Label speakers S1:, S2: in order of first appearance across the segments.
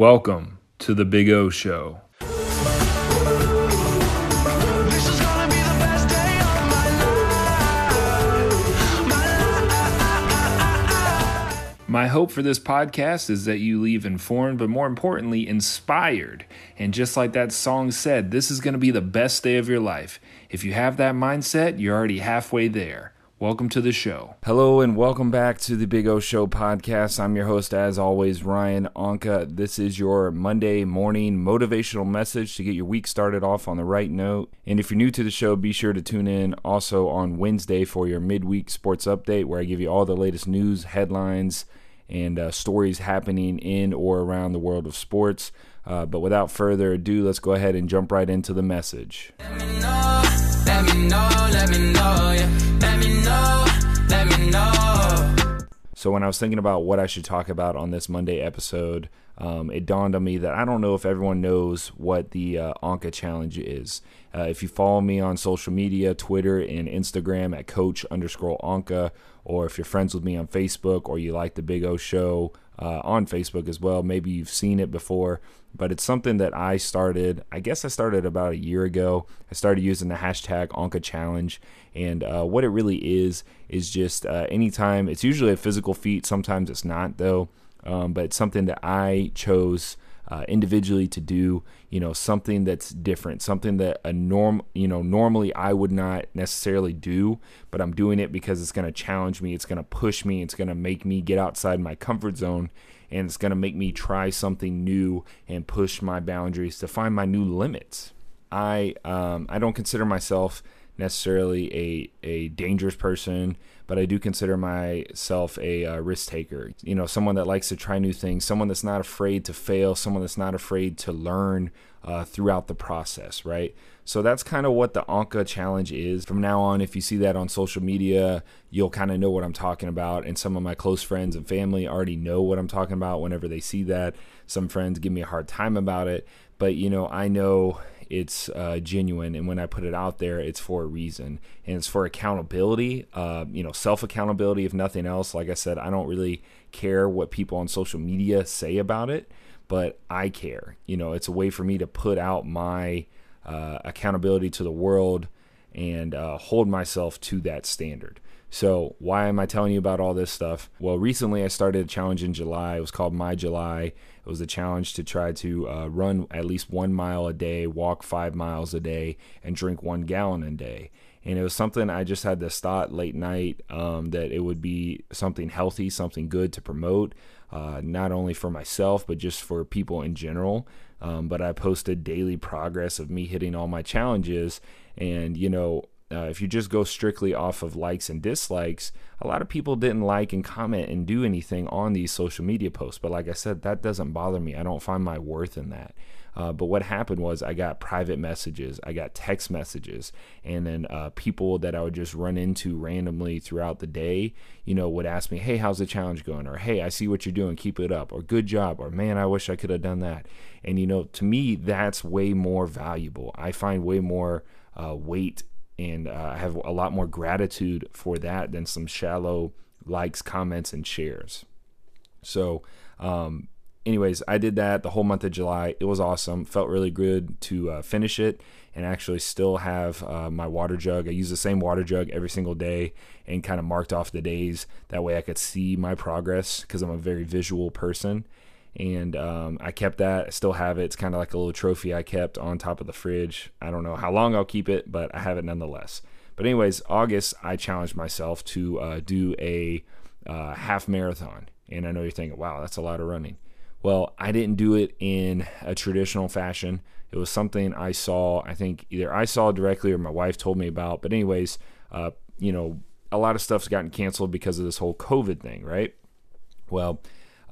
S1: Welcome to the Big O Show. My hope for this podcast is that you leave informed, but more importantly, inspired. And just like that song said, this is going to be the best day of your life. If you have that mindset, you're already halfway there. Welcome to the show. Hello, and welcome back to the Big O Show podcast. I'm your host, as always, Ryan Onkka. This is your Monday morning motivational message to get your week started off on the right note. And if you're new to the show, be sure to tune in also on Wednesday for your midweek sports update, where I give you all the latest news, headlines, and uh, stories happening in or around the world of sports. Uh, but without further ado, let's go ahead and jump right into the message. Let me know, let me know, let me know, So, when I was thinking about what I should talk about on this Monday episode, um, it dawned on me that I don't know if everyone knows what the uh, Onkka Challenge is. Uh, if you follow me on social media, Twitter and Instagram at Coach underscore Onkka, or if you're friends with me on Facebook or you like the Big O Show uh, on Facebook as well, maybe you've seen it before. But it's something that I started. I guess I started about a year ago. I started using the hashtag Onkka Challenge, and uh, what it really is is just uh, anytime. It's usually a physical feat. Sometimes it's not though um, but it's something that I chose uh, individually to do. You know, something that's different, something that a norm, you know, normally I would not necessarily do, but I'm doing it because it's going to challenge me. It's going to push me. It's going to make me get outside my comfort zone, and it's going to make me try something new and push my boundaries to find my new limits. I um, I don't consider myself necessarily a a dangerous person but I do consider myself a uh, risk taker. You know, someone that likes to try new things, someone that's not afraid to fail, someone that's not afraid to learn uh, throughout the process, right? So that's kind of what the Onkka challenge is. From now on, if you see that on social media, you'll kind of know what I'm talking about. And some of my close friends and family already know what I'm talking about whenever they see that. Some friends give me a hard time about it. But, you know, I know it's uh, genuine, and when I put it out there, it's for a reason, and it's for accountability. Uh, you know, self accountability, if nothing else. Like I said, I don't really care what people on social media say about it, but I care. You know, it's a way for me to put out my uh, accountability to the world and uh, hold myself to that standard. So, why am I telling you about all this stuff? Well, recently I started a challenge in July. It was called My July. It was a challenge to try to uh, run at least one mile a day, walk five miles a day, and drink one gallon a day. And it was something I just had this thought late night um, that it would be something healthy, something good to promote, uh, not only for myself, but just for people in general. Um, but I posted daily progress of me hitting all my challenges. And, you know, uh, if you just go strictly off of likes and dislikes, a lot of people didn't like and comment and do anything on these social media posts. But like I said, that doesn't bother me. I don't find my worth in that. Uh, but what happened was I got private messages, I got text messages, and then uh, people that I would just run into randomly throughout the day, you know, would ask me, "Hey, how's the challenge going?" or "Hey, I see what you're doing, keep it up," or "Good job," or "Man, I wish I could have done that." And you know, to me, that's way more valuable. I find way more uh, weight and uh, I have a lot more gratitude for that than some shallow likes, comments, and shares. So, um, anyways, I did that the whole month of July. It was awesome. Felt really good to uh, finish it and actually still have uh, my water jug. I use the same water jug every single day and kind of marked off the days. That way I could see my progress because I'm a very visual person and um, I kept that. I still have it. It's kind of like a little trophy I kept on top of the fridge. I don't know how long I'll keep it, but I have it nonetheless. But anyways, August I challenged myself to uh, do a uh, half marathon, and I know you're thinking, "Wow, that's a lot of running." Well, I didn't do it in a traditional fashion. It was something I saw. I think either I saw directly or my wife told me about. But anyways, uh, you know, a lot of stuff's gotten canceled because of this whole COVID thing, right? Well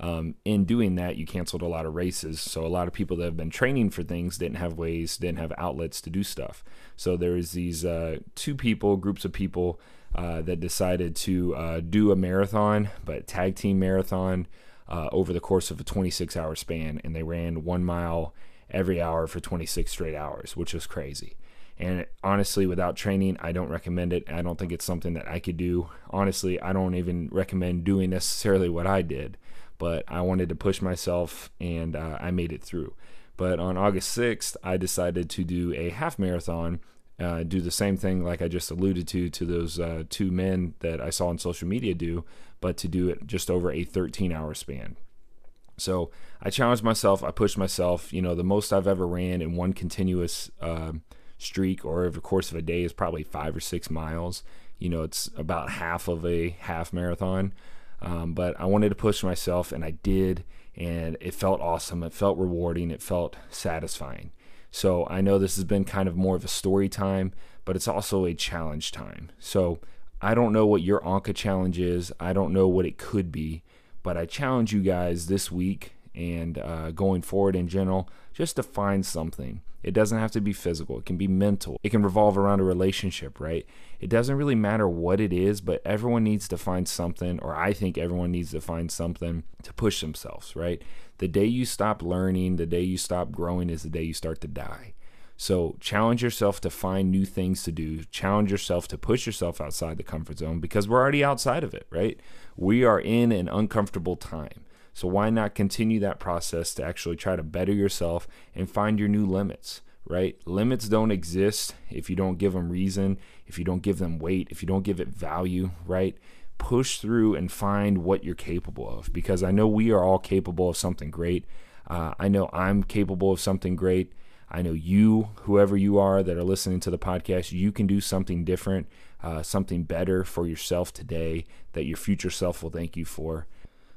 S1: um, in doing that, you canceled a lot of races. So a lot of people that have been training for things didn't have ways, didn't have outlets to do stuff. So there was these uh, two people, groups of people uh, that decided to uh, do a marathon, but tag team marathon uh, over the course of a 26 hour span, and they ran one mile every hour for 26 straight hours, which was crazy. And honestly, without training, I don't recommend it. I don't think it's something that I could do. Honestly, I don't even recommend doing necessarily what I did but I wanted to push myself and uh, I made it through. But on August 6th, I decided to do a half marathon, uh, do the same thing like I just alluded to to those uh, two men that I saw on social media do, but to do it just over a 13 hour span. So I challenged myself, I pushed myself. You know, the most I've ever ran in one continuous uh, streak or over the course of a day is probably five or six miles. You know, it's about half of a half marathon. Um, but I wanted to push myself, and I did, and it felt awesome. It felt rewarding. It felt satisfying. So I know this has been kind of more of a story time, but it's also a challenge time. So I don't know what your Onkka challenge is. I don't know what it could be, but I challenge you guys this week and uh, going forward in general just to find something. It doesn't have to be physical, it can be mental, it can revolve around a relationship, right? It doesn't really matter what it is, but everyone needs to find something, or I think everyone needs to find something to push themselves, right? The day you stop learning, the day you stop growing is the day you start to die. So challenge yourself to find new things to do. Challenge yourself to push yourself outside the comfort zone because we're already outside of it, right? We are in an uncomfortable time. So why not continue that process to actually try to better yourself and find your new limits, right? Limits don't exist if you don't give them reason, if you don't give them weight, if you don't give it value, right? Push through and find what you're capable of because I know we are all capable of something great. Uh, I know I'm capable of something great. I know you, whoever you are that are listening to the podcast, you can do something different, uh, something better for yourself today that your future self will thank you for.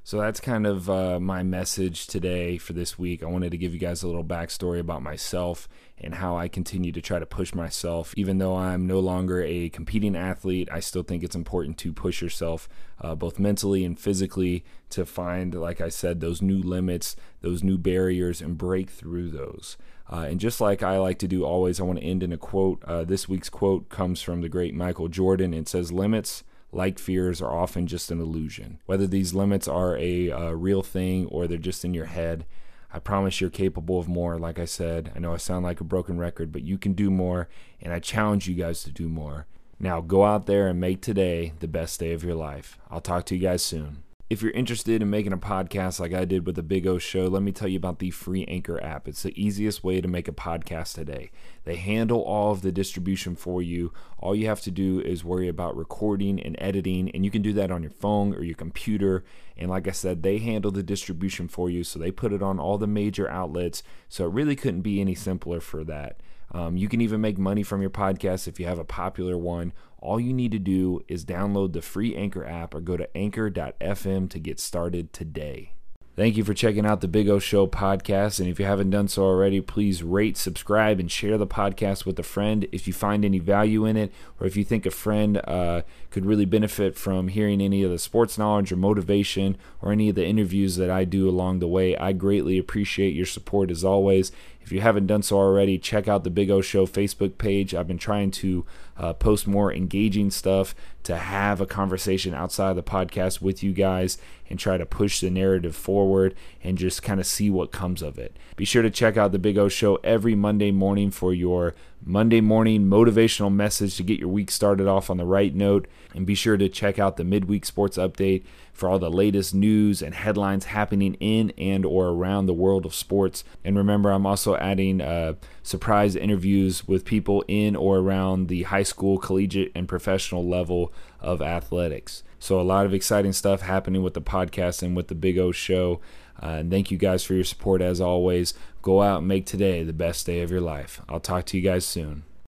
S1: So that's kind of uh, my message today for this week. I wanted to give you guys a little backstory about myself and how I continue to try to push myself. Even though I'm no longer a competing athlete, I still think it's important to push yourself uh, both mentally and physically to find, like I said, those new limits, those new barriers, and break through those. Uh, and just like I like to do always, I want to end in a quote. Uh, this week's quote comes from the great Michael Jordan. It says, Limits like fears are often just an illusion. Whether these limits are a, a real thing or they're just in your head, I promise you're capable of more. Like I said, I know I sound like a broken record, but you can do more, and I challenge you guys to do more. Now go out there and make today the best day of your life. I'll talk to you guys soon. If you're interested in making a podcast like I did with the Big O Show, let me tell you about the free Anchor app. It's the easiest way to make a podcast today. They handle all of the distribution for you. All you have to do is worry about recording and editing, and you can do that on your phone or your computer. And like I said, they handle the distribution for you, so they put it on all the major outlets. So it really couldn't be any simpler for that. Um, you can even make money from your podcast if you have a popular one all you need to do is download the free Anchor app or go to anchor.fm to get started today. Thank you for checking out the Big O Show podcast. And if you haven't done so already, please rate, subscribe, and share the podcast with a friend if you find any value in it, or if you think a friend uh, could really benefit from hearing any of the sports knowledge or motivation or any of the interviews that I do along the way. I greatly appreciate your support as always. If you haven't done so already, check out the Big O Show Facebook page. I've been trying to uh, post more engaging stuff to have a conversation outside of the podcast with you guys and try to push the narrative forward and just kind of see what comes of it. Be sure to check out the Big O Show every Monday morning for your Monday morning motivational message to get your week started off on the right note. And be sure to check out the midweek sports update for all the latest news and headlines happening in and or around the world of sports. And remember, I'm also adding uh, surprise interviews with people in or around the high school, collegiate, and professional level of athletics. So a lot of exciting stuff happening with the podcast and with the Big O Show. Uh, and thank you guys for your support as always. Go out and make today the best day of your life. I'll talk to you guys soon.